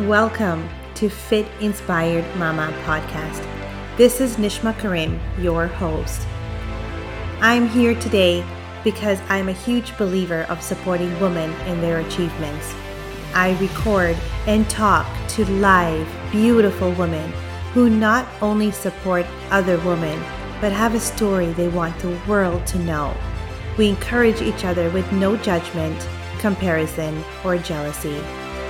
Welcome to Fit Inspired Mama podcast. This is Nishma Karim, your host. I'm here today because I'm a huge believer of supporting women in their achievements. I record and talk to live, beautiful women who not only support other women, but have a story they want the world to know. We encourage each other with no judgment, comparison, or jealousy.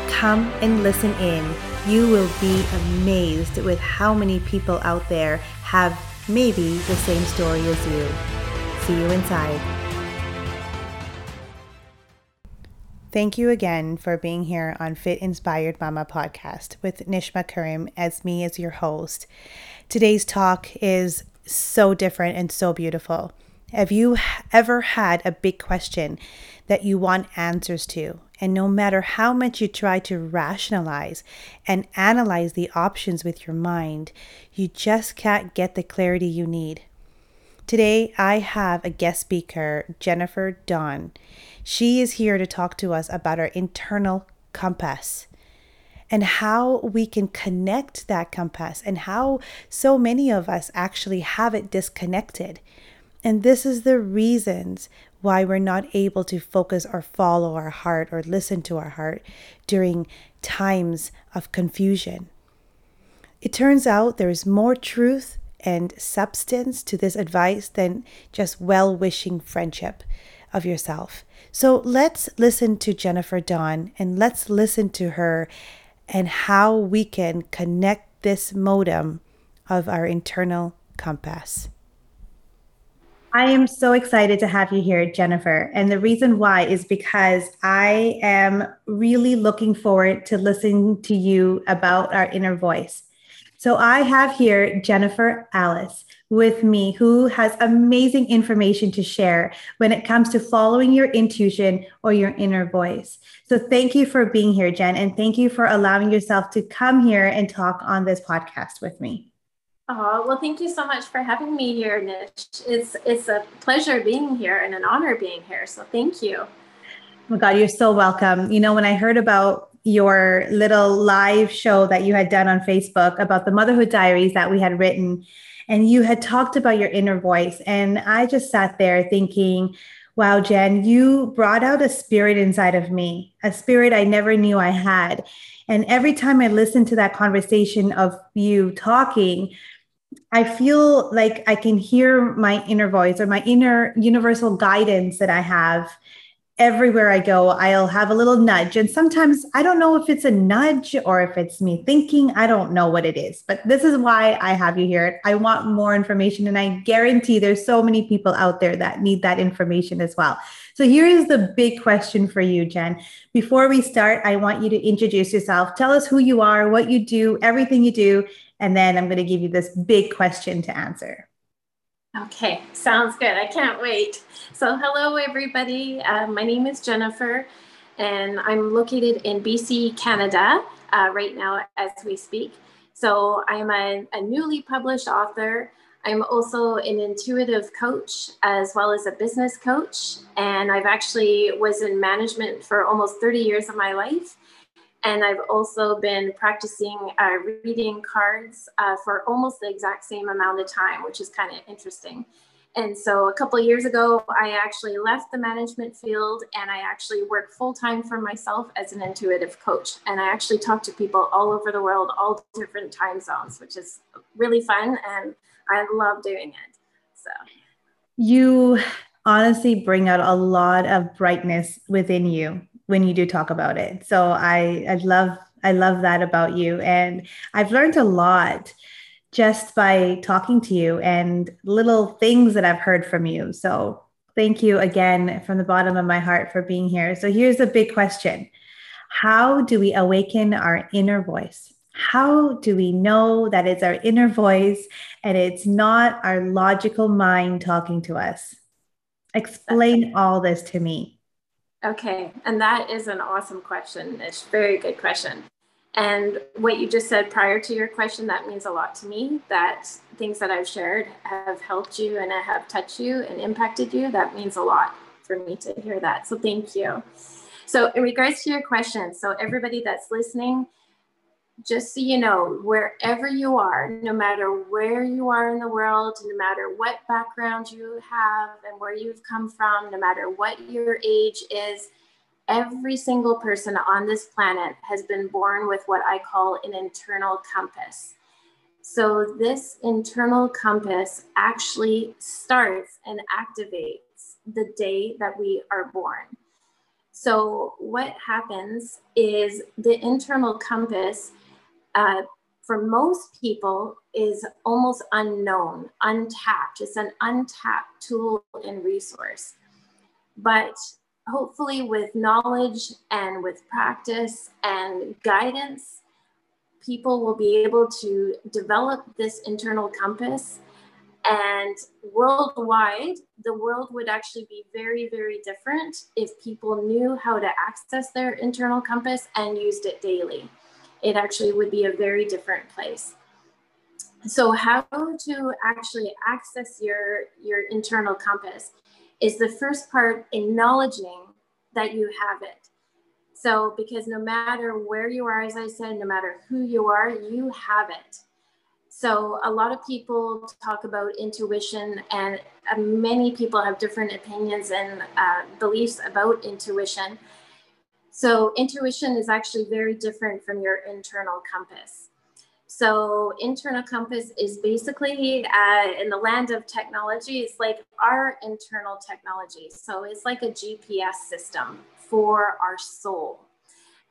Come and listen in. You will be amazed with how many people out there have maybe the same story as you. See you inside. Thank you again for being here on Fit Inspired Mama podcast with Nishma Karim as me as your host. Today's talk is so different and so beautiful. Have you ever had a big question that you want answers to? And no matter how much you try to rationalize and analyze the options with your mind, you just can't get the clarity you need. Today, I have a guest speaker, Jennifer Dawn. She is here to talk to us about our internal compass and how we can connect that compass and how so many of us actually have it disconnected. And this is the reasons why we're not able to focus or follow our heart or listen to our heart during times of confusion. It turns out there is more truth and substance to this advice than just well wishing friendship of yourself. So let's listen to Jennifer Dawn and let's listen to her and how we can connect this modem of our internal compass. I am so excited to have you here, Jennifer. And the reason why is because I am really looking forward to listening to you about our inner voice. So I have here Jennifer Alice with me, who has amazing information to share when it comes to following your intuition or your inner voice. So thank you for being here, Jen, and thank you for allowing yourself to come here and talk on this podcast with me. Oh, well, thank you so much for having me here, Nish. It's it's a pleasure being here and an honor being here. So thank you. Oh my God, you're so welcome. You know, when I heard about your little live show that you had done on Facebook about the motherhood diaries that we had written, and you had talked about your inner voice, and I just sat there thinking, wow, Jen, you brought out a spirit inside of me, a spirit I never knew I had. And every time I listened to that conversation of you talking, I feel like I can hear my inner voice or my inner universal guidance that I have everywhere I go. I'll have a little nudge. And sometimes I don't know if it's a nudge or if it's me thinking. I don't know what it is. But this is why I have you here. I want more information. And I guarantee there's so many people out there that need that information as well. So here is the big question for you, Jen. Before we start, I want you to introduce yourself. Tell us who you are, what you do, everything you do, and then I'm going to give you this big question to answer. Okay, sounds good. I can't wait. So, hello, everybody. Uh, my name is Jennifer, and I'm located in BC, Canada, uh, right now as we speak. So, I'm a, a newly published author. I'm also an intuitive coach as well as a business coach, and I've actually was in management for almost 30 years of my life. And I've also been practicing uh, reading cards uh, for almost the exact same amount of time, which is kind of interesting. And so a couple years ago, I actually left the management field and I actually work full time for myself as an intuitive coach. And I actually talk to people all over the world, all different time zones, which is really fun. And I love doing it. So you honestly bring out a lot of brightness within you when you do talk about it. So I I love I love that about you and I've learned a lot just by talking to you and little things that I've heard from you. So thank you again from the bottom of my heart for being here. So here's a big question. How do we awaken our inner voice? How do we know that it's our inner voice and it's not our logical mind talking to us? Explain all this to me. Okay, and that is an awesome question. It's a very good question. And what you just said prior to your question, that means a lot to me. That things that I've shared have helped you and have touched you and impacted you. That means a lot for me to hear that. So thank you. So in regards to your question, so everybody that's listening, just so you know, wherever you are, no matter where you are in the world, no matter what background you have and where you've come from, no matter what your age is, every single person on this planet has been born with what I call an internal compass. So, this internal compass actually starts and activates the day that we are born. So, what happens is the internal compass uh, for most people is almost unknown, untapped. It's an untapped tool and resource. But hopefully, with knowledge and with practice and guidance, people will be able to develop this internal compass. And worldwide, the world would actually be very, very different if people knew how to access their internal compass and used it daily it actually would be a very different place. So how to actually access your, your internal compass is the first part acknowledging that you have it. So because no matter where you are, as I said, no matter who you are, you have it. So a lot of people talk about intuition, and uh, many people have different opinions and uh, beliefs about intuition. So intuition is actually very different from your internal compass. So internal compass is basically uh, in the land of technology, it's like our internal technology. So it's like a GPS system for our soul.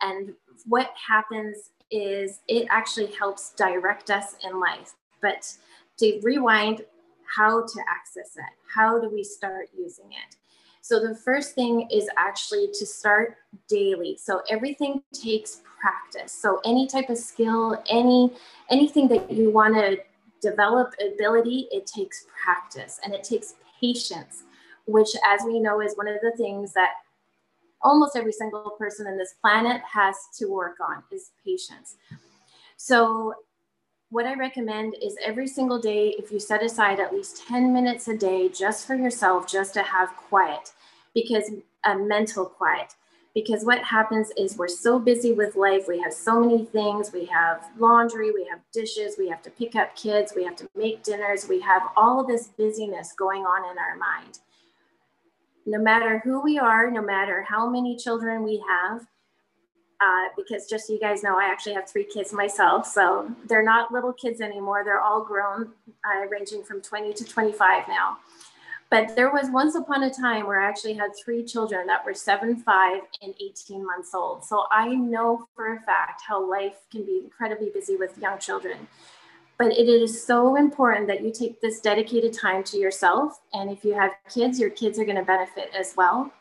And what happens is it actually helps direct us in life. But to rewind, how to access it, how do we start using it? So the first thing is actually to start daily. So everything takes practice. So any type of skill, any anything that you want to develop ability, it takes practice and it takes patience, which as we know is one of the things that almost every single person in this planet has to work on is patience. So what I recommend is every single day, if you set aside at least 10 minutes a day just for yourself, just to have quiet, because a uh, mental quiet. Because what happens is we're so busy with life. We have so many things. We have laundry, we have dishes, we have to pick up kids, we have to make dinners. We have all this busyness going on in our mind. No matter who we are, no matter how many children we have, uh, because just so you guys know, I actually have three kids myself. So they're not little kids anymore. They're all grown, uh, ranging from 20 to 25 now. But there was once upon a time where I actually had three children that were seven, five, and 18 months old. So I know for a fact how life can be incredibly busy with young children. But it is so important that you take this dedicated time to yourself. And if you have kids, your kids are going to benefit as well.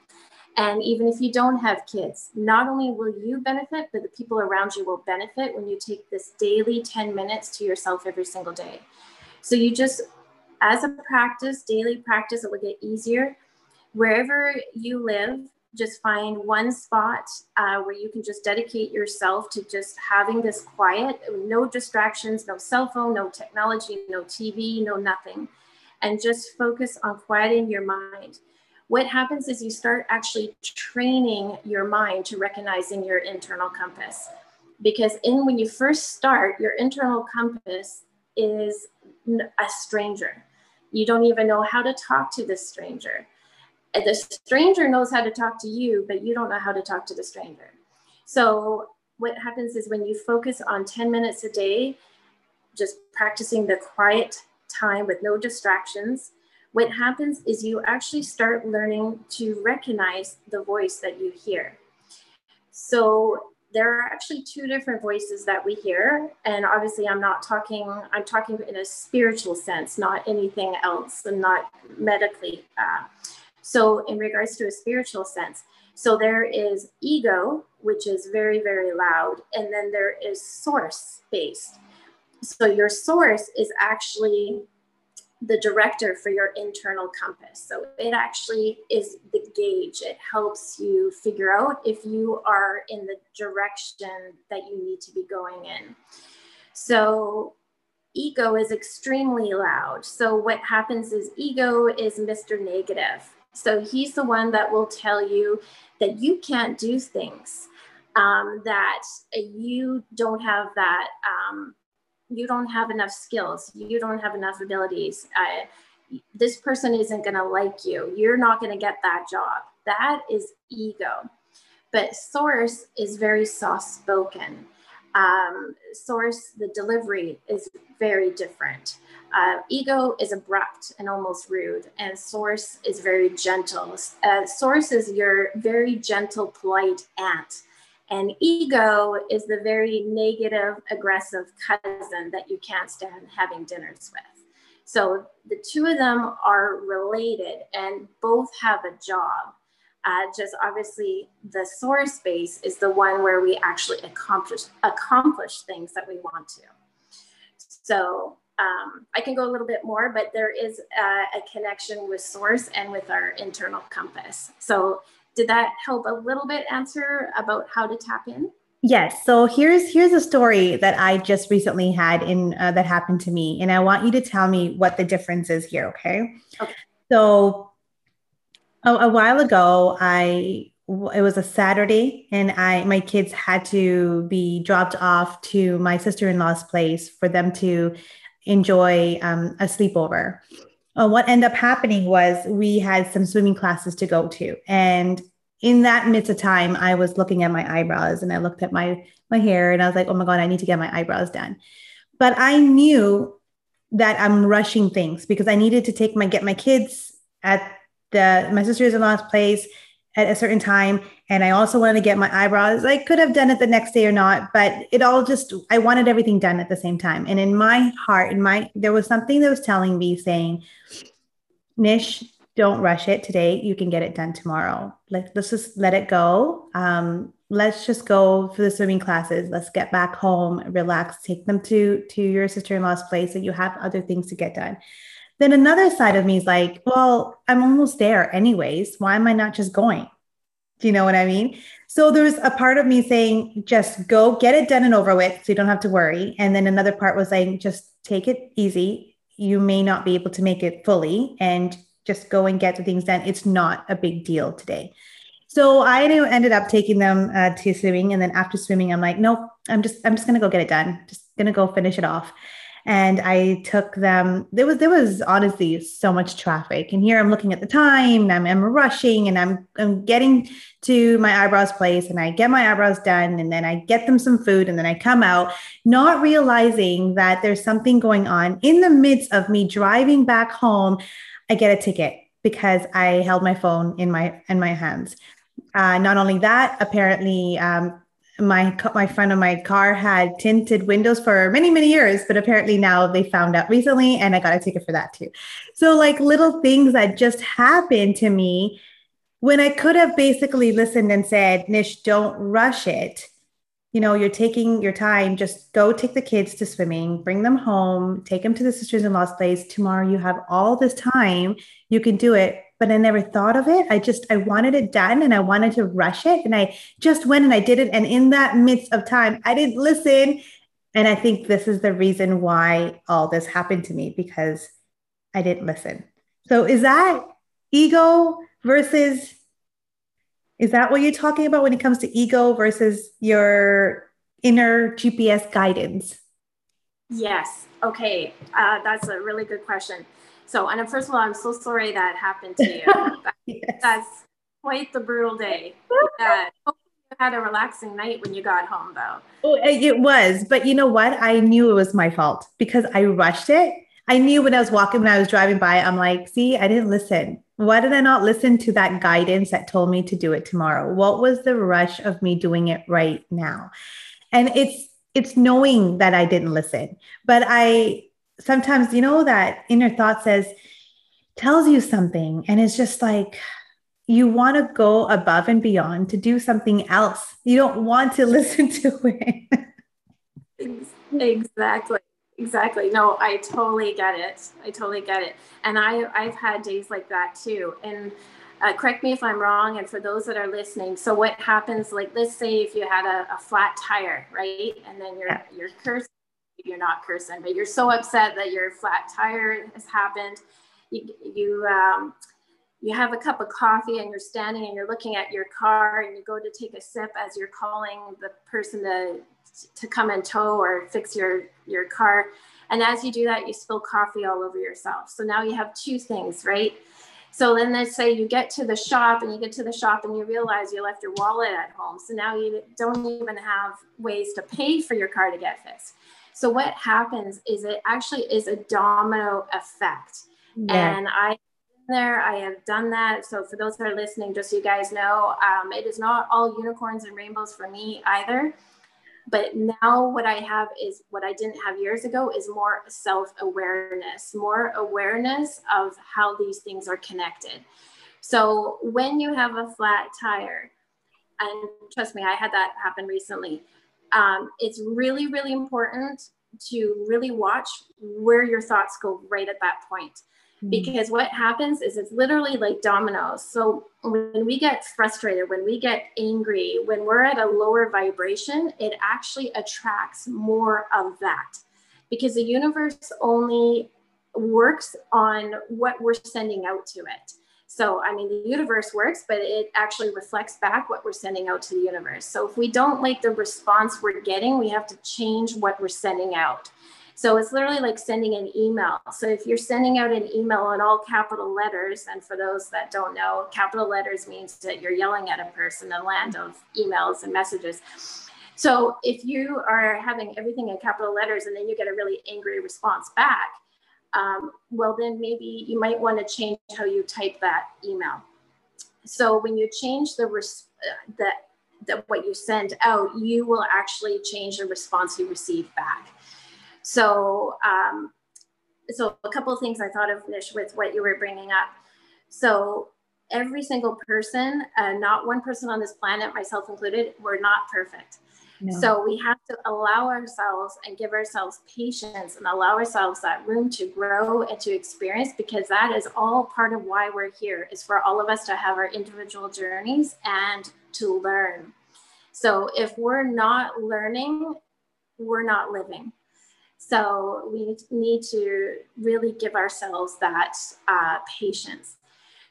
And even if you don't have kids, not only will you benefit, but the people around you will benefit when you take this daily 10 minutes to yourself every single day. So you just, as a practice, daily practice, it will get easier. Wherever you live, just find one spot uh, where you can just dedicate yourself to just having this quiet, no distractions, no cell phone, no technology, no TV, no nothing, and just focus on quieting your mind what happens is you start actually training your mind to recognizing your internal compass. Because in when you first start, your internal compass is a stranger. You don't even know how to talk to this stranger. And the stranger knows how to talk to you, but you don't know how to talk to the stranger. So what happens is when you focus on 10 minutes a day, just practicing the quiet time with no distractions, what happens is you actually start learning to recognize the voice that you hear. So there are actually two different voices that we hear. And obviously, I'm not talking, I'm talking in a spiritual sense, not anything else, and not medically. Uh, so, in regards to a spiritual sense, so there is ego, which is very, very loud, and then there is source based. So, your source is actually the director for your internal compass. So it actually is the gauge. It helps you figure out if you are in the direction that you need to be going in. So ego is extremely loud. So what happens is ego is Mr. Negative. So he's the one that will tell you that you can't do things. um, that you don't have that um, you don't have enough skills you don't have enough abilities uh, this person isn't going to like you. You're not going to get that job. That is ego. But source is very soft spoken um, source the delivery is very different. Uh, ego is abrupt and almost rude and source is very gentle. Uh, source is your very gentle polite aunt and ego is the very negative, aggressive cousin that you can't stand having dinners with. So the two of them are related and both have a job. Uh, just obviously, the source space is the one where we actually accomplish accomplish things that we want to. So um, I can go a little bit more, but there is a, a connection with source and with our internal compass. So did that help a little bit answer about how to tap in? Yes. So here's here's a story that I just recently had in uh, that happened to me, and I want you to tell me what the difference is here. Okay. Okay. So a, a while ago, I it was a Saturday, and I my kids had to be dropped off to my sister in law's place for them to enjoy um, a sleepover uh, what ended up happening was we had some swimming classes to go to. And in that midst of time i was looking at my eyebrows and i looked at my my hair and i was like oh my god i need to get my eyebrows done. But i knew that i'm rushing things because i needed to take my get my kids at the my sister's-in-law's place at a certain time and i also wanted to get my eyebrows. I could have done it the next day or not but it all just i wanted everything done at the same time. And in my heart in my there was something that was telling me saying nish don't rush it today. You can get it done tomorrow. Let, let's just let it go. Um, let's just go for the swimming classes. Let's get back home relax take them to to your sister-in-law's place so you have other things to get done. Then another side of me is like, well, I'm almost there anyways. Why am I not just going? Do you know what I mean? So there's a part of me saying, just go get it done and over with so you don't have to worry. And then another part was saying, just take it easy. You may not be able to make it fully and just go and get the things done. It's not a big deal today. So I ended up taking them uh, to swimming. And then after swimming, I'm like, nope, I'm just, I'm just going to go get it done. Just going to go finish it off and I took them. There was there was honestly so much traffic, and here I'm looking at the time, I'm, I'm rushing, and I'm I'm getting to my eyebrows place, and I get my eyebrows done, and then I get them some food, and then I come out, not realizing that there's something going on in the midst of me driving back home. I get a ticket because I held my phone in my in my hands. Uh, not only that, apparently um, my my front of my car had tinted windows for many many years but apparently now they found out recently and i got a ticket for that too. So like little things that just happened to me when i could have basically listened and said nish don't rush it. You know you're taking your time. Just go take the kids to swimming bring them home take them to the sisters-in-law's place. Tomorrow you have all this time. You can do it but I never thought of it. I just I wanted it done and I wanted to rush it and I just went and I did it and in that midst of time I didn't listen and I think this is the reason why all this happened to me because I didn't listen. So is that ego versus is that what you're talking about when it comes to ego versus your inner GPS guidance? Yes. Okay. Uh, that's a really good question. So, and first of all, I'm so sorry that happened to you. yes. That's quite the brutal day. Uh, you had a relaxing night when you got home, though. Oh, it was. But you know what? I knew it was my fault because I rushed it. I knew when I was walking, when I was driving by, I'm like, see, I didn't listen. Why did I not listen to that guidance that told me to do it tomorrow? What was the rush of me doing it right now? And it's, it's knowing that I didn't listen, but I sometimes you know that inner thought says tells you something and it's just like you want to go above and beyond to do something else. You don't want to listen to it. Exactly. Exactly. No i totally get it. I totally get it. And i i've had days like that too. And uh, correct me if i'm wrong and for those that are listening so what happens like let's say if you had a, a flat tire right? And then you're yeah. you're cursing you're not cursing, but you're so upset that your flat tire has happened. You, you, um, you have a cup of coffee and you're standing and you're looking at your car and you go to take a sip as you're calling the person to to come and tow or fix your your car. And as you do that you spill coffee all over yourself. So now you have two things right? So then let's say you get to the shop and you get to the shop and you realize you left your wallet at home. So now you don't even have ways to pay for your car to get fixed so what happens is it actually is a domino effect yeah. and i there. I have done that. So for those that are listening, just so you guys know, um, it is not all unicorns and rainbows for me either. But now what I have is what I didn't have years ago is more self-awareness, more awareness of how these things are connected. So when you have a flat tire, and trust me, I had that happen recently. Um, it's really, really important to really watch where your thoughts go right at that point Mm-hmm. because what happens is it's literally like dominoes. So when we get frustrated, when we get angry, when we're at a lower vibration, it actually attracts more of that because the universe only works on what we're sending out to it. So, I mean, the universe works, but it actually reflects back what we're sending out to the universe. So, if we don't like the response we're getting, we have to change what we're sending out. So it's literally like sending an email. So if you're sending out an email in all capital letters, and for those that don't know, capital letters means that you're yelling at a person, a land of emails and messages. So if you are having everything in capital letters and then you get a really angry response back, um, well, then maybe you might want to change how you type that email. So when you change the, res- the, the what you send out, you will actually change the response you receive back. So, um, so a couple things I thought of Nish with what you were bringing up. So every single person, uh, not one person on this planet, myself included, we're not perfect. So we have to allow ourselves and give ourselves patience and allow ourselves that room to grow and to experience because that is all part of why we're here is for all of us to have our individual journeys and to learn. So if we're not learning, we're not living. So we need to really give ourselves that uh, patience.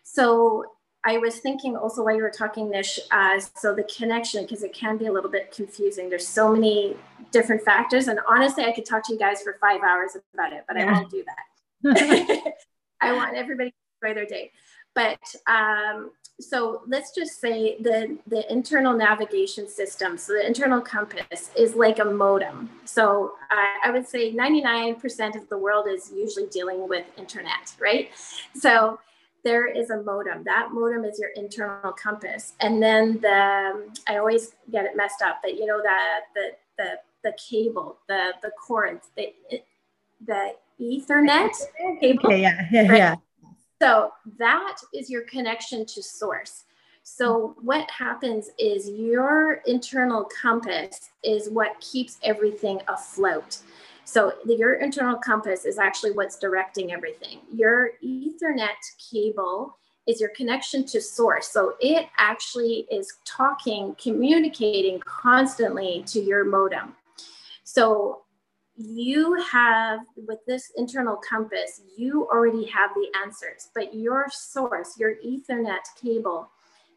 So I was thinking also while you were talking, Nish, uh, so the connection, because it can be a little bit confusing. There's so many different factors. And honestly, I could talk to you guys for five hours about it, but yeah. I won't do that. I want everybody to enjoy their day. But um, so let's just say the, the internal navigation system, so the internal compass is like a modem. So I, I would say 99% of the world is usually dealing with internet, right? So there is a modem. That modem is your internal compass. And then the, I always get it messed up, but you know, that the, the, the cable, the, the cords, the, the ethernet cable. Okay, yeah, yeah, right? yeah. So that is your connection to source. So what happens is your internal compass is what keeps everything afloat. So the, your internal compass is actually what's directing everything. Your Ethernet cable is your connection to source. So it actually is talking, communicating constantly to your modem. So you have with this internal compass you already have the answers but your source your ethernet cable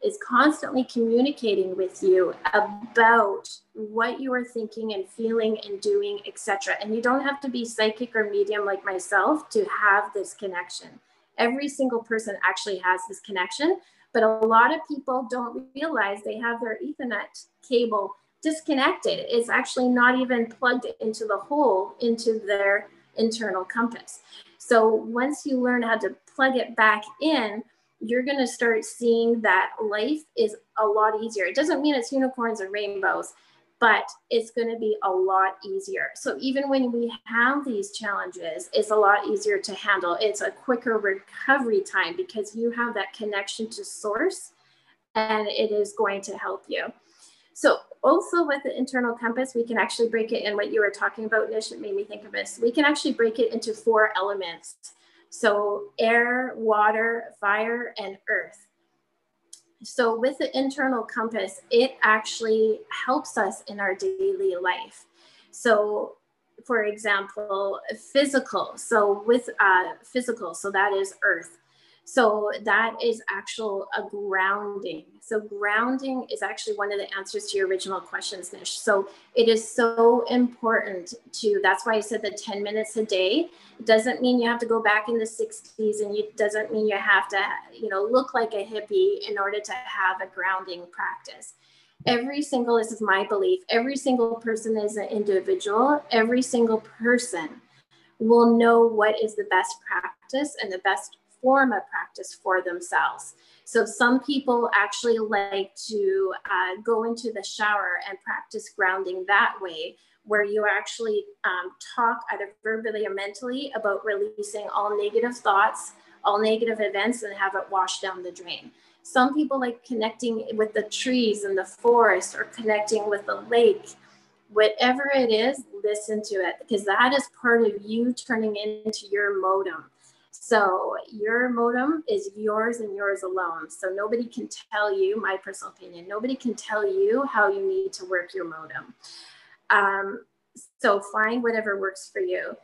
is constantly communicating with you about what you are thinking and feeling and doing etc and you don't have to be psychic or medium like myself to have this connection every single person actually has this connection but a lot of people don't realize they have their ethernet cable disconnected. It's actually not even plugged into the hole into their internal compass. So once you learn how to plug it back in, you're going to start seeing that life is a lot easier. It doesn't mean it's unicorns and rainbows, but it's going to be a lot easier. So even when we have these challenges, it's a lot easier to handle. It's a quicker recovery time because you have that connection to source and it is going to help you. So also with the internal compass, we can actually break it in what you were talking about, Nish, it made me think of this. We can actually break it into four elements. So air, water, fire, and earth. So with the internal compass, it actually helps us in our daily life. So for example, physical. So with uh, physical, so that is earth. So that is actual a grounding. So grounding is actually one of the answers to your original questions, Nish. So it is so important to, that's why I said the 10 minutes a day. Doesn't mean you have to go back in the 60s and it doesn't mean you have to, you know, look like a hippie in order to have a grounding practice. Every single, this is my belief, every single person is an individual. Every single person will know what is the best practice and the best form of practice for themselves. So some people actually like to uh, go into the shower and practice grounding that way, where you actually um, talk either verbally or mentally about releasing all negative thoughts, all negative events, and have it wash down the drain. Some people like connecting with the trees in the forest or connecting with the lake. Whatever it is, listen to it because that is part of you turning into your modem. So your modem is yours and yours alone. So nobody can tell you, my personal opinion, nobody can tell you how you need to work your modem. Um, so find whatever works for you.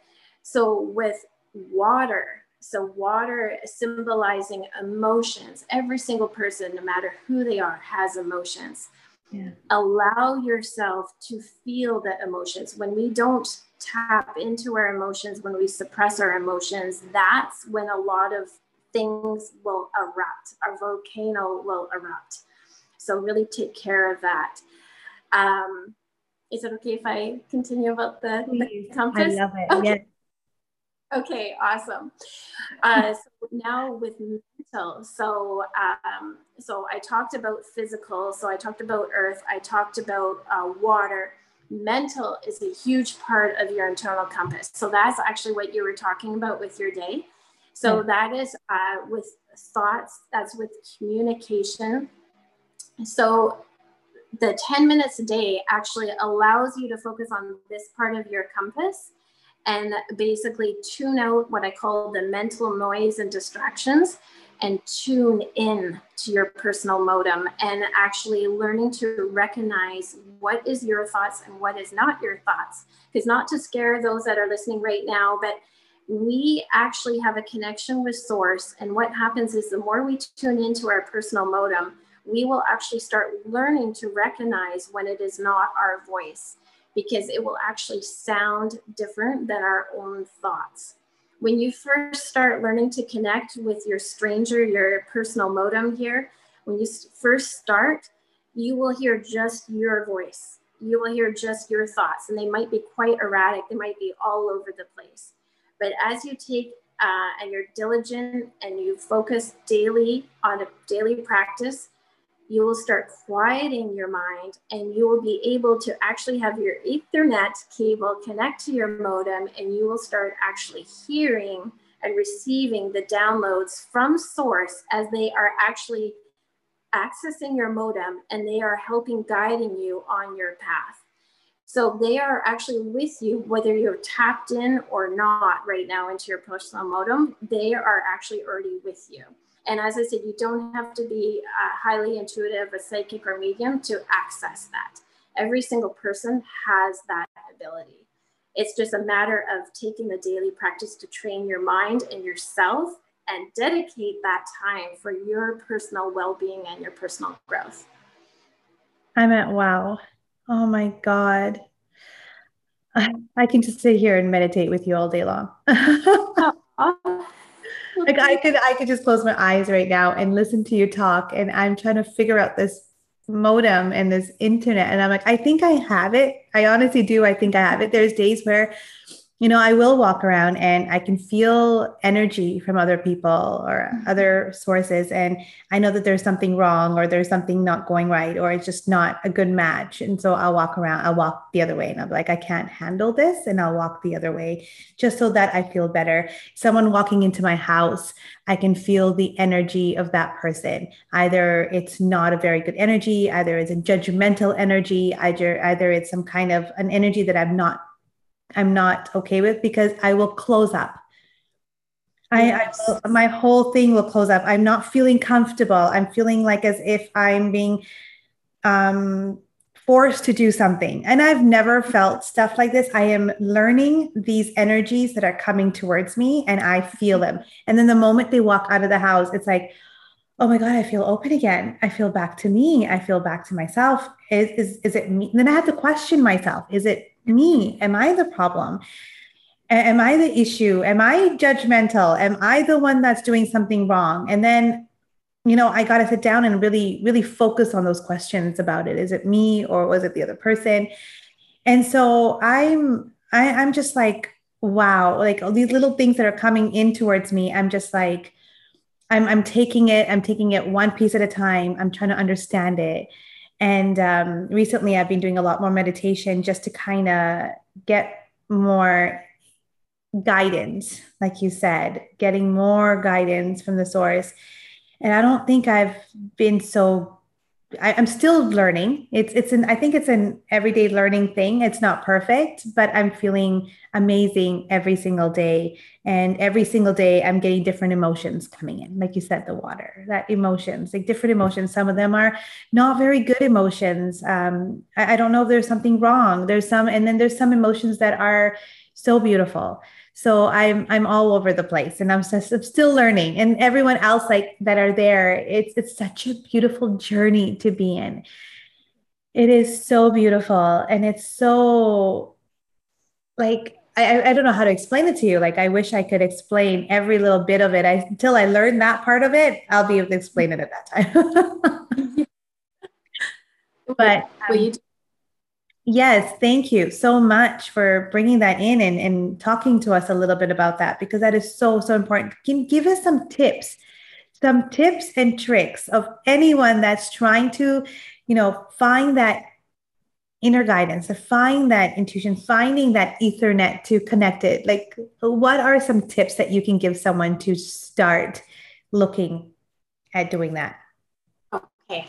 So with water, so water symbolizing emotions. Every single person, no matter who they are, has emotions. Yeah. Allow yourself to feel the emotions. When we don't tap into our emotions, when we suppress our emotions, that's when a lot of things will erupt. Our volcano will erupt. So really take care of that. Um, is it okay if I continue about the, the compass? I love it. Okay. Yes. Okay, awesome. Uh, so now with mental, so um, so I talked about physical. So I talked about earth. I talked about uh, water mental is a huge part of your internal compass. So that's actually what you were talking about with your day. So yeah. that is uh, with thoughts, that's with communication. So the 10 minutes a day actually allows you to focus on this part of your compass and basically tune out what I call the mental noise and distractions and tune in to your personal modem and actually learning to recognize what is your thoughts and what is not your thoughts. Because not to scare those that are listening right now, but we actually have a connection with source. And what happens is the more we tune into our personal modem, we will actually start learning to recognize when it is not our voice because it will actually sound different than our own thoughts when you first start learning to connect with your stranger, your personal modem here, when you first start, you will hear just your voice. You will hear just your thoughts, and they might be quite erratic. They might be all over the place. But as you take uh, and you're diligent and you focus daily on a daily practice, you will start quieting your mind and you will be able to actually have your Ethernet cable connect to your modem and you will start actually hearing and receiving the downloads from source as they are actually accessing your modem and they are helping guiding you on your path. So they are actually with you, whether you're tapped in or not right now into your personal modem, they are actually already with you. And as I said, you don't have to be uh, highly intuitive, a psychic or medium to access that. Every single person has that ability. It's just a matter of taking the daily practice to train your mind and yourself and dedicate that time for your personal well being and your personal growth. I'm at wow. Oh my God. I can just sit here and meditate with you all day long. Oh, like I could I could just close my eyes right now and listen to you talk and I'm trying to figure out this modem and this internet and I'm like I think I have it. I honestly do. I think I have it. There's days where you know, I will walk around and I can feel energy from other people or mm-hmm. other sources. And I know that there's something wrong or there's something not going right or it's just not a good match. And so I'll walk around, I'll walk the other way and I'm like, I can't handle this. And I'll walk the other way just so that I feel better. Someone walking into my house, I can feel the energy of that person. Either it's not a very good energy, either it's a judgmental energy, either, either it's some kind of an energy that I'm not I'm not okay with because I will close up. Yes. I, I my whole thing will close up. I'm not feeling comfortable. I'm feeling like as if I'm being um, forced to do something. And I've never felt stuff like this. I am learning these energies that are coming towards me and I feel them. And then the moment they walk out of the house, it's like, oh my God, I feel open again. I feel back to me. I feel back to myself. Is, is, is it me? And then I have to question myself. Is it me? Am I the problem? Am I the issue? Am I judgmental? Am I the one that's doing something wrong? And then you know, I got to sit down and really, really focus on those questions about it. Is it me or was it the other person? And so I'm, I, I'm just like, wow, like all these little things that are coming in towards me. I'm just like, I'm, I'm taking it, I'm taking it one piece at a time. I'm trying to understand it. And um, recently I've been doing a lot more meditation just to kind of get more guidance, like you said, getting more guidance from the source and I don't think I've been so. I, am still learning. It's it's an I think it's an everyday learning thing. It's not perfect, but I'm feeling amazing every single day. And every single day, I'm getting different emotions coming in. Like you said, the water, that emotions, like different emotions. Some of them are not very good emotions. Um, I, I don't know if there's something wrong. There's some, and then there's some emotions that are so beautiful so i'm i'm all over the place and i'm, just, I'm still learning and everyone else like that are there it's it's such a beautiful journey to be in it is so beautiful and it's so like I, I don't know how to explain it to you. Like I wish I could explain every little bit of it. I until I learn that part of it, I'll be able to explain it at that time. but um, Yes, thank you so much for bringing that in and, and talking to us a little bit about that because that is so, so important. Can give us some tips, some tips and tricks of anyone that's trying to, you know, find that inner guidance, to find that intuition, finding that ethernet to connect it. Like, what are some tips that you can give someone to start looking at doing that? Okay,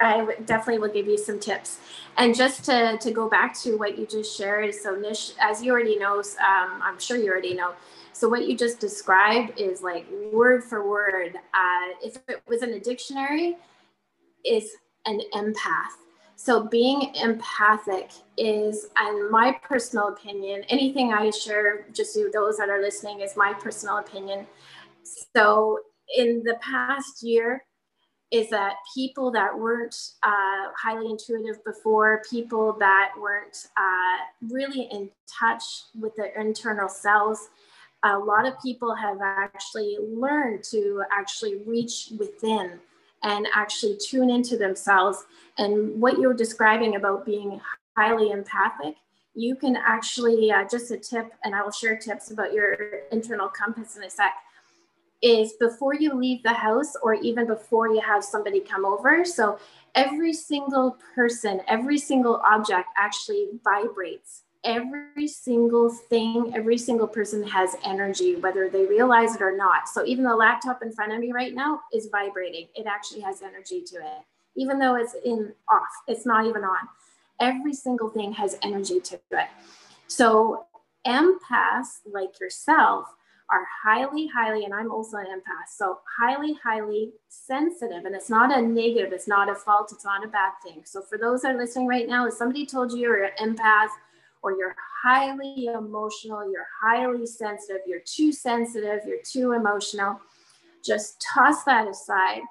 I definitely will give you some tips. And just to, to go back to what you just shared, so Nish, as you already know, um, I'm sure you already know. So what you just described is like word for word. Uh, if it was in a dictionary, is an empath. So being empathic is, in my personal opinion, anything I share, just to those that are listening, is my personal opinion. So in the past year, is that people that weren't uh, highly intuitive before, people that weren't uh, really in touch with their internal selves, a lot of people have actually learned to actually reach within and actually tune into themselves. And what you're describing about being highly empathic, you can actually, uh, just a tip, and I will share tips about your internal compass in a sec is before you leave the house or even before you have somebody come over. So every single person, every single object actually vibrates. Every single thing, every single person has energy, whether they realize it or not. So even the laptop in front of me right now is vibrating. It actually has energy to it, even though it's in off, it's not even on. Every single thing has energy to it. So empaths like yourself are highly, highly, and I'm also an empath, so highly, highly sensitive. And it's not a negative, it's not a fault, it's not a bad thing. So for those that are listening right now, if somebody told you you're an empath or you're highly emotional, you're highly sensitive, you're too sensitive, you're too emotional, just toss that aside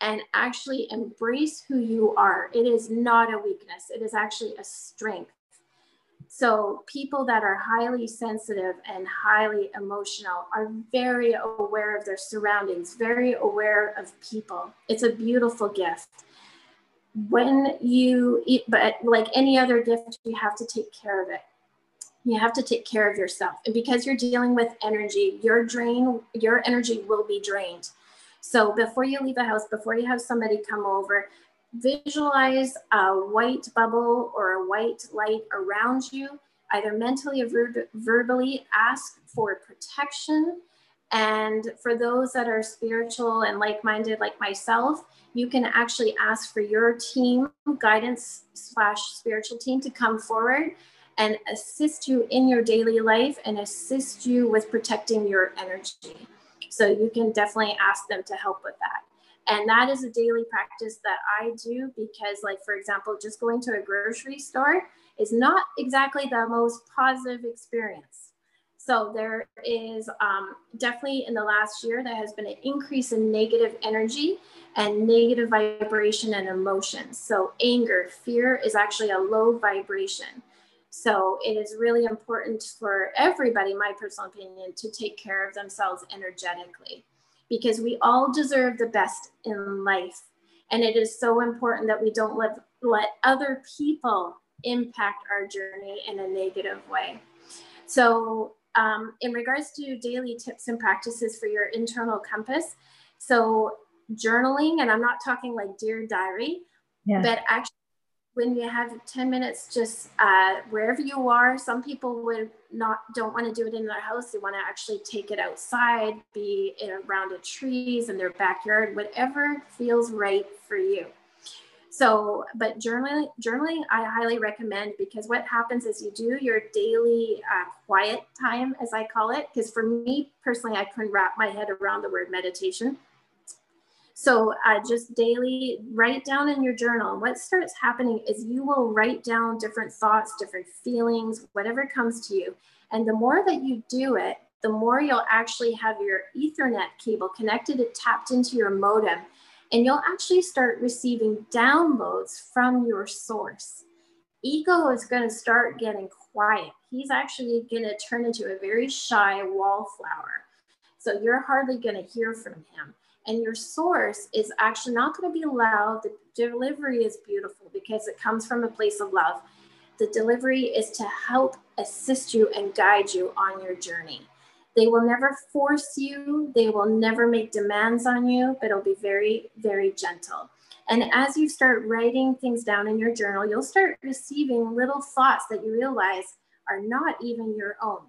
and actually embrace who you are. It is not a weakness, it is actually a strength. So, people that are highly sensitive and highly emotional are very aware of their surroundings, very aware of people. It's a beautiful gift. When you eat, but like any other gift, you have to take care of it. You have to take care of yourself. And because you're dealing with energy, your drain, your energy will be drained. So before you leave the house, before you have somebody come over, visualize a white bubble or a white light around you, either mentally or ver- verbally ask for protection. And for those that are spiritual and like minded, like myself, you can actually ask for your team, guidance slash spiritual team, to come forward and assist you in your daily life and assist you with protecting your energy. So you can definitely ask them to help with that. And that is a daily practice that I do because, like, for example, just going to a grocery store is not exactly the most positive experience. So there is um, definitely in the last year, there has been an increase in negative energy and negative vibration and emotions. So anger, fear is actually a low vibration. So it is really important for everybody, my personal opinion, to take care of themselves energetically because we all deserve the best in life. And it is so important that we don't let, let other people impact our journey in a negative way. So, um, in regards to daily tips and practices for your internal compass, so journaling, and I'm not talking like Dear Diary, yeah. but actually when you have 10 minutes just uh, wherever you are some people would not don't want to do it in their house they want to actually take it outside be in around the trees in their backyard whatever feels right for you. So but journaling journaling i highly recommend because what happens is you do your daily uh, quiet time as i call it because for me personally i couldn't wrap my head around the word meditation so uh, just daily write down in your journal. What starts happening is you will write down different thoughts, different feelings, whatever comes to you. And the more that you do it, the more you'll actually have your Ethernet cable connected, it tapped into your modem, and you'll actually start receiving downloads from your source. Ego is going to start getting quiet. He's actually going to turn into a very shy wallflower. So you're hardly going to hear from him and your source is actually not going to be loud. The delivery is beautiful because it comes from a place of love. The delivery is to help assist you and guide you on your journey. They will never force you, they will never make demands on you, but it'll be very, very gentle. And as you start writing things down in your journal, you'll start receiving little thoughts that you realize are not even your own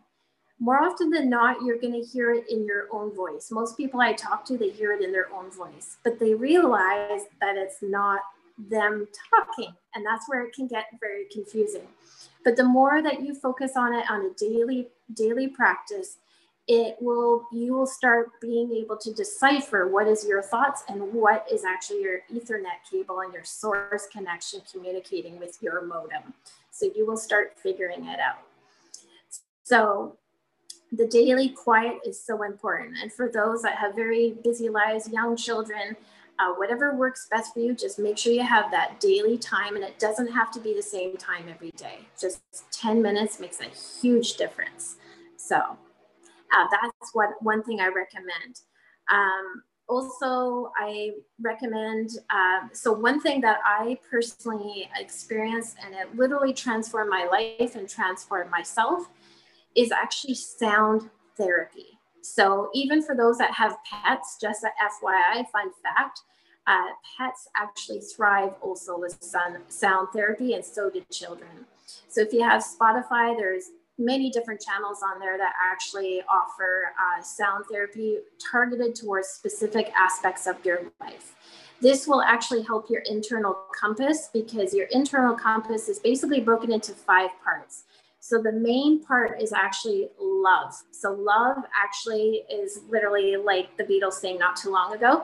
more often than not, you're going to hear it in your own voice. Most people I talk to, they hear it in their own voice, but they realize that it's not them talking. And that's where it can get very confusing. But the more that you focus on it on a daily, daily practice, it will you will start being able to decipher what is your thoughts and what is actually your ethernet cable and your source connection communicating with your modem so you will start figuring it out so the daily quiet is so important. And for those that have very busy lives, young children, uh, whatever works best for you, just make sure you have that daily time. And it doesn't have to be the same time every day. Just 10 minutes makes a huge difference. So uh, that's what one thing I recommend. Um, also, I recommend, uh, so one thing that I personally experienced and it literally transformed my life and transformed myself is actually sound therapy. So even for those that have pets, just a FYI, fun fact, uh, pets actually thrive also with sound therapy and so do children. So if you have Spotify, there's many different channels on there that actually offer uh, sound therapy targeted towards specific aspects of your life. This will actually help your internal compass because your internal compass is basically broken into five parts. So the main part is actually love. So love actually is literally like the Beatles saying not too long ago.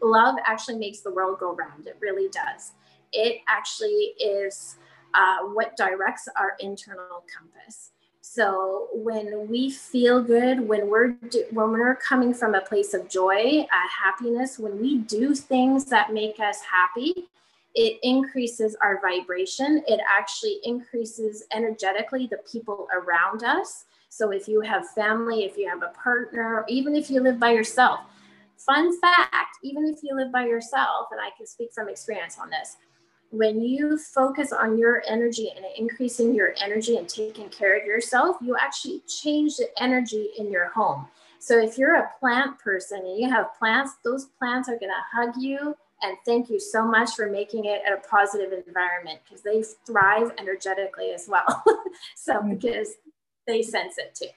Love actually makes the world go round. It really does. It actually is uh, what directs our internal compass. So when we feel good, when we're do, when we're coming from a place of joy, uh, happiness, when we do things that make us happy, it increases our vibration. It actually increases energetically the people around us. So if you have family, if you have a partner, even if you live by yourself, fun fact, even if you live by yourself, and I can speak from experience on this, when you focus on your energy and increasing your energy and taking care of yourself, you actually change the energy in your home. So if you're a plant person and you have plants, those plants are going to hug you and thank you so much for making it a positive environment because they thrive energetically as well. so, because they sense it too.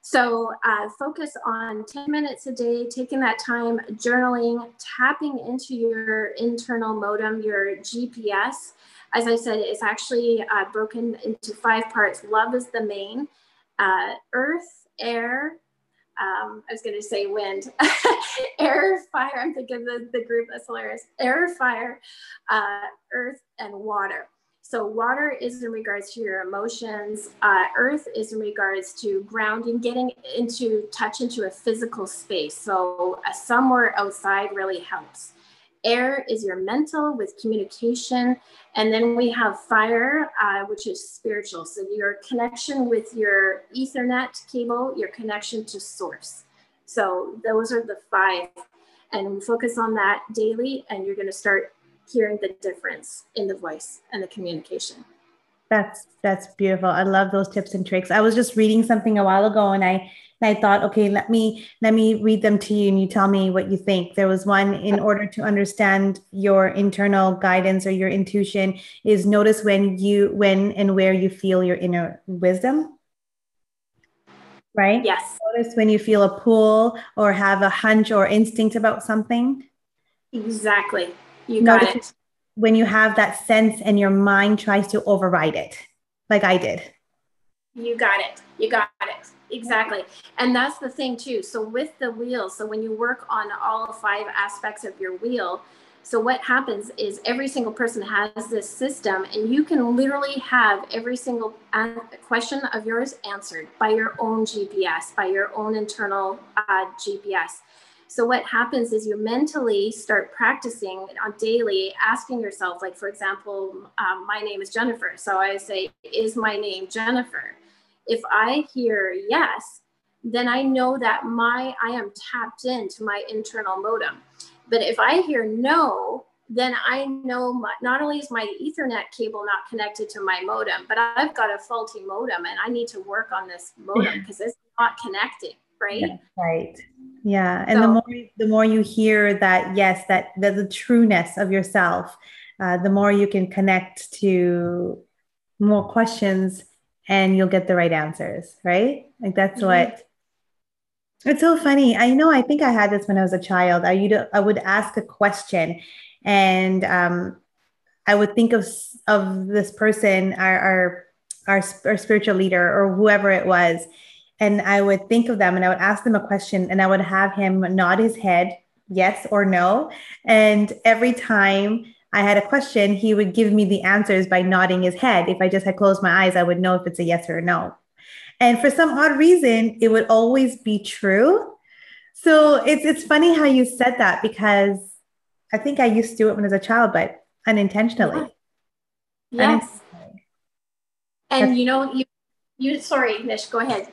So, uh, focus on 10 minutes a day, taking that time, journaling, tapping into your internal modem, your GPS. As I said, it's actually uh, broken into five parts. Love is the main, uh, earth, air, um, I was going to say wind, air, fire. I'm thinking the, the group that's hilarious. Air, fire, uh, earth, and water. So water is in regards to your emotions. Uh, earth is in regards to grounding, getting into touch into a physical space. So uh, somewhere outside really helps. Air is your mental with communication. And then we have fire, uh, which is spiritual. So your connection with your Ethernet cable, your connection to source. So those are the five. And focus on that daily, and you're going to start hearing the difference in the voice and the communication. That's that's beautiful. I love those tips and tricks. I was just reading something a while ago and I and I thought, okay, let me let me read them to you and you tell me what you think. There was one in order to understand your internal guidance or your intuition is notice when you when and where you feel your inner wisdom. Right? Yes. Notice when you feel a pull or have a hunch or instinct about something. Exactly. You got Notice it. When you have that sense and your mind tries to override it, like I did. You got it. You got it. Exactly. And that's the thing too. So with the wheel, so when you work on all five aspects of your wheel, so what happens is every single person has this system and you can literally have every single question of yours answered by your own GPS, by your own internal uh, GPS. So what happens is you mentally start practicing on daily, asking yourself, like for example, um, my name is Jennifer. So I say, is my name Jennifer? If I hear yes, then I know that my I am tapped into my internal modem. But if I hear no, then I know my, not only is my Ethernet cable not connected to my modem, but I've got a faulty modem and I need to work on this modem because it's not connecting, right? Yeah, right. Yeah, and so, the more the more you hear that yes, that, that the trueness of yourself, uh, the more you can connect to more questions, and you'll get the right answers. Right? Like that's mm-hmm. what. It's so funny. I know. I think I had this when I was a child. I would I would ask a question, and um, I would think of of this person, our our our, our spiritual leader or whoever it was, and I would think of them and I would ask them a question and I would have him nod his head, yes or no. And every time I had a question, he would give me the answers by nodding his head. If I just had closed my eyes, I would know if it's a yes or a no. And for some odd reason, it would always be true. So it's it's funny how you said that because I think I used to do it when I was a child, but unintentionally. Yes. Unintentionally. And you know, you you sorry, Nish, go ahead.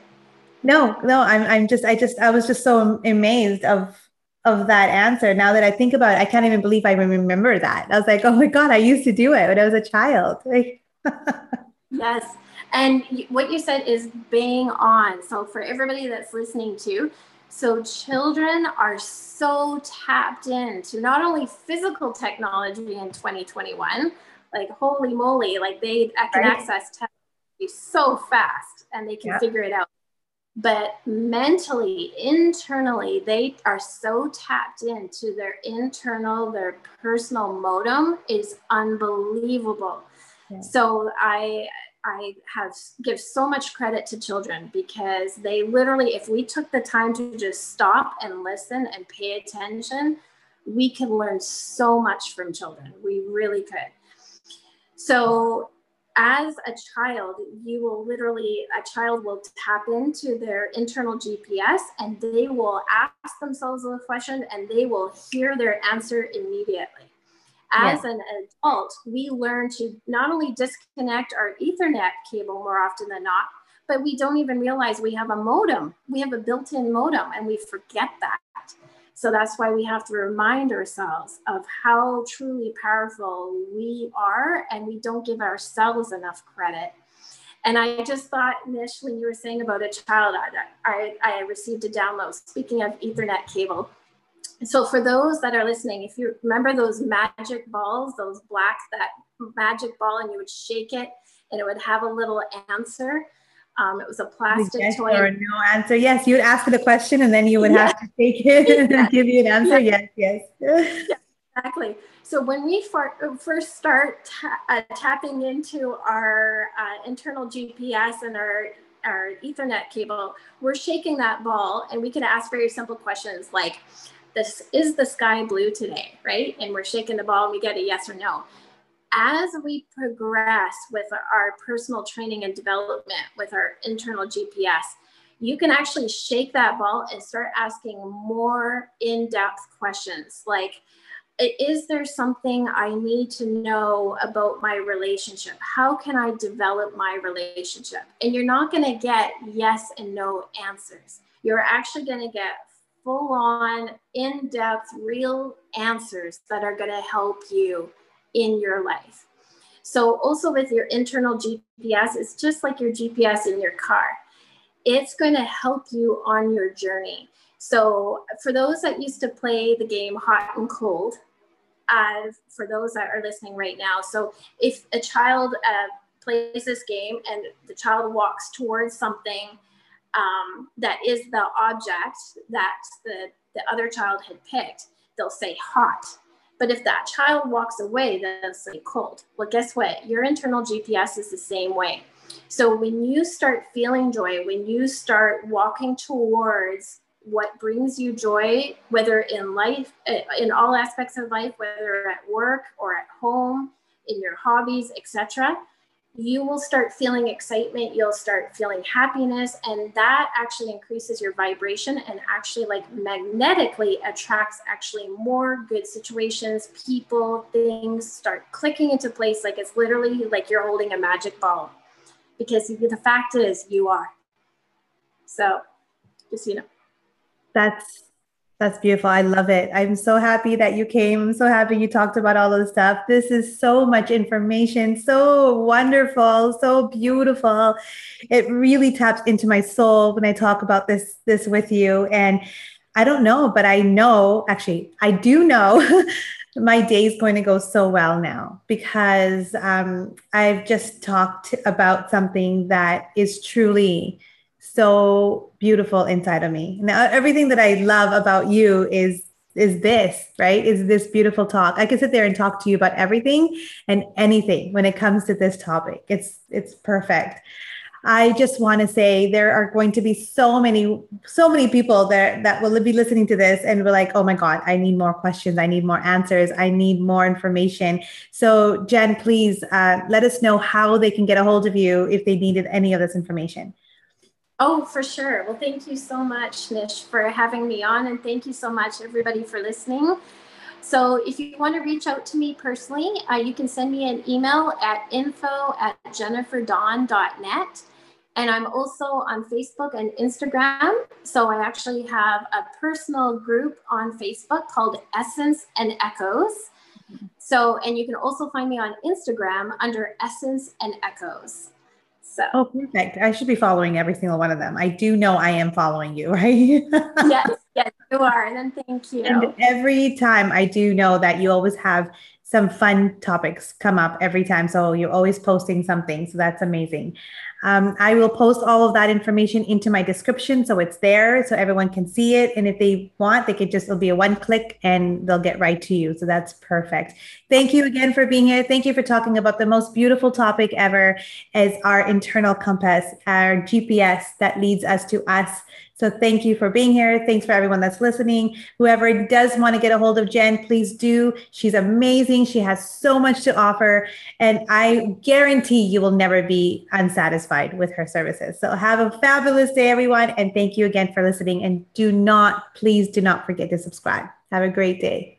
No, no, I'm I'm just I just I was just so amazed of of that answer. Now that I think about it, I can't even believe I remember that. I was like, oh my God, I used to do it when I was a child. yes. And what you said is bang on. So for everybody that's listening to, so children are so tapped into not only physical technology in 2021, like holy moly, like they can right. access technology so fast and they can yeah. figure it out but mentally internally they are so tapped into their internal their personal modem is unbelievable. Yeah. so i i have give so much credit to children because they literally if we took the time to just stop and listen and pay attention we can learn so much from children. We really could. So as a child, you will literally, a child will tap into their internal GPS and they will ask themselves a question and they will hear their answer immediately. As an adult, we learn to not only disconnect our Ethernet cable more often than not, but we don't even realize we have a modem. We have a built in modem and we forget that. So that's why we have to remind ourselves of how truly powerful we are, and we don't give ourselves enough credit. And I just thought, Nish, when you were saying about a child, I, I, I received a download. Speaking of Ethernet cable, so for those that are listening, if you remember those magic balls, those black, that magic ball, and you would shake it and it would have a little answer. Um, it was a plastic yes toy. Or no answer. Yes, you would ask the question and then you would have to take it and give you an answer. Yes, yes. yes. exactly. So when we for, first start ta- uh, tapping into our uh, internal GPS and our our Ethernet cable, we're shaking that ball and we can ask very simple questions like, this is the sky blue today, right? And we're shaking the ball and we get a yes or no. As we progress with our personal training and development with our internal GPS, you can actually shake that ball and start asking more in-depth questions like is there something I need to know about my relationship? How can I develop my relationship? And you're not going to get yes and no answers. You're actually going to get full on, in depth, real answers that are going to help you in your life. So, also with your internal GPS, it's just like your GPS in your car it's going to help you on your journey. So, for those that used to play the game hot and cold, uh, for those that are listening right now, so if a child uh, plays this game and the child walks towards something um, that is the object that the, the other child had picked, they'll say hot. But if that child walks away, they'll say cold. Well, guess what? Your internal GPS is the same way. So when you start feeling joy, when you start walking towards what brings you joy, whether in life, eh, in all aspects of life, whether at work or at home, in your hobbies, etc., you will start feeling excitement you'll start feeling happiness and that actually increases your vibration and actually like magnetically attracts actually more good situations people things start clicking into place like it's literally like you're holding a magic ball because the fact is you are. So just, you know. That's that's beautiful. I love it. I'm so happy that you came. I'm so happy you talked about all of the stuff. This is so much information, so wonderful, so beautiful. It really taps into my soul when I talk about this this with you. And I don't know, but I know, actually, I do know my day is going to go so well now because um, I've just talked about something that is truly so beautiful inside of me. Now, everything that I love about you is is this right is this beautiful talk i can sit there and talk to you about everything and anything when it comes to this topic it's it's perfect I just want to say there are going to be so many, so many people that that will be listening to this and we're like, oh my God, I need more questions. I need more answers. I need more information. So, Jen, please uh, let us know how they can get a hold of you if they needed any of this information. Oh, for sure. Well, thank you so much, Nish, for having me on. And thank you so much, everybody, for listening. So if you want to reach out to me personally, uh, you can send me an email at info at jenniferdawn.net. And I'm also on Facebook and Instagram. So I actually have a personal group on Facebook called Essence and Echoes. So, and you can also find me on Instagram under Essence and Echoes. So, oh, perfect. I should be following every single one of them. I do know I am following you, right? yes, yes, you are. And then thank you. And every time I do know that you always have some fun topics come up every time. So you're always posting something. So that's amazing. Um, I will post all of that information into my description so it's there so everyone can see it. And if they want, they could just, it'll be a one click and they'll get right to you. So that's perfect. Thank you again for being here. Thank you for talking about the most beautiful topic ever as our internal compass, our GPS that leads us to us so thank you for being here. Thanks for everyone that's listening. Whoever does want to get a hold of Jen, please do. She's amazing. She has so much to offer. And I guarantee you will never be unsatisfied with her services. So have a fabulous day, everyone. And thank you again for listening. And do not, please do not forget to subscribe. Have a great day.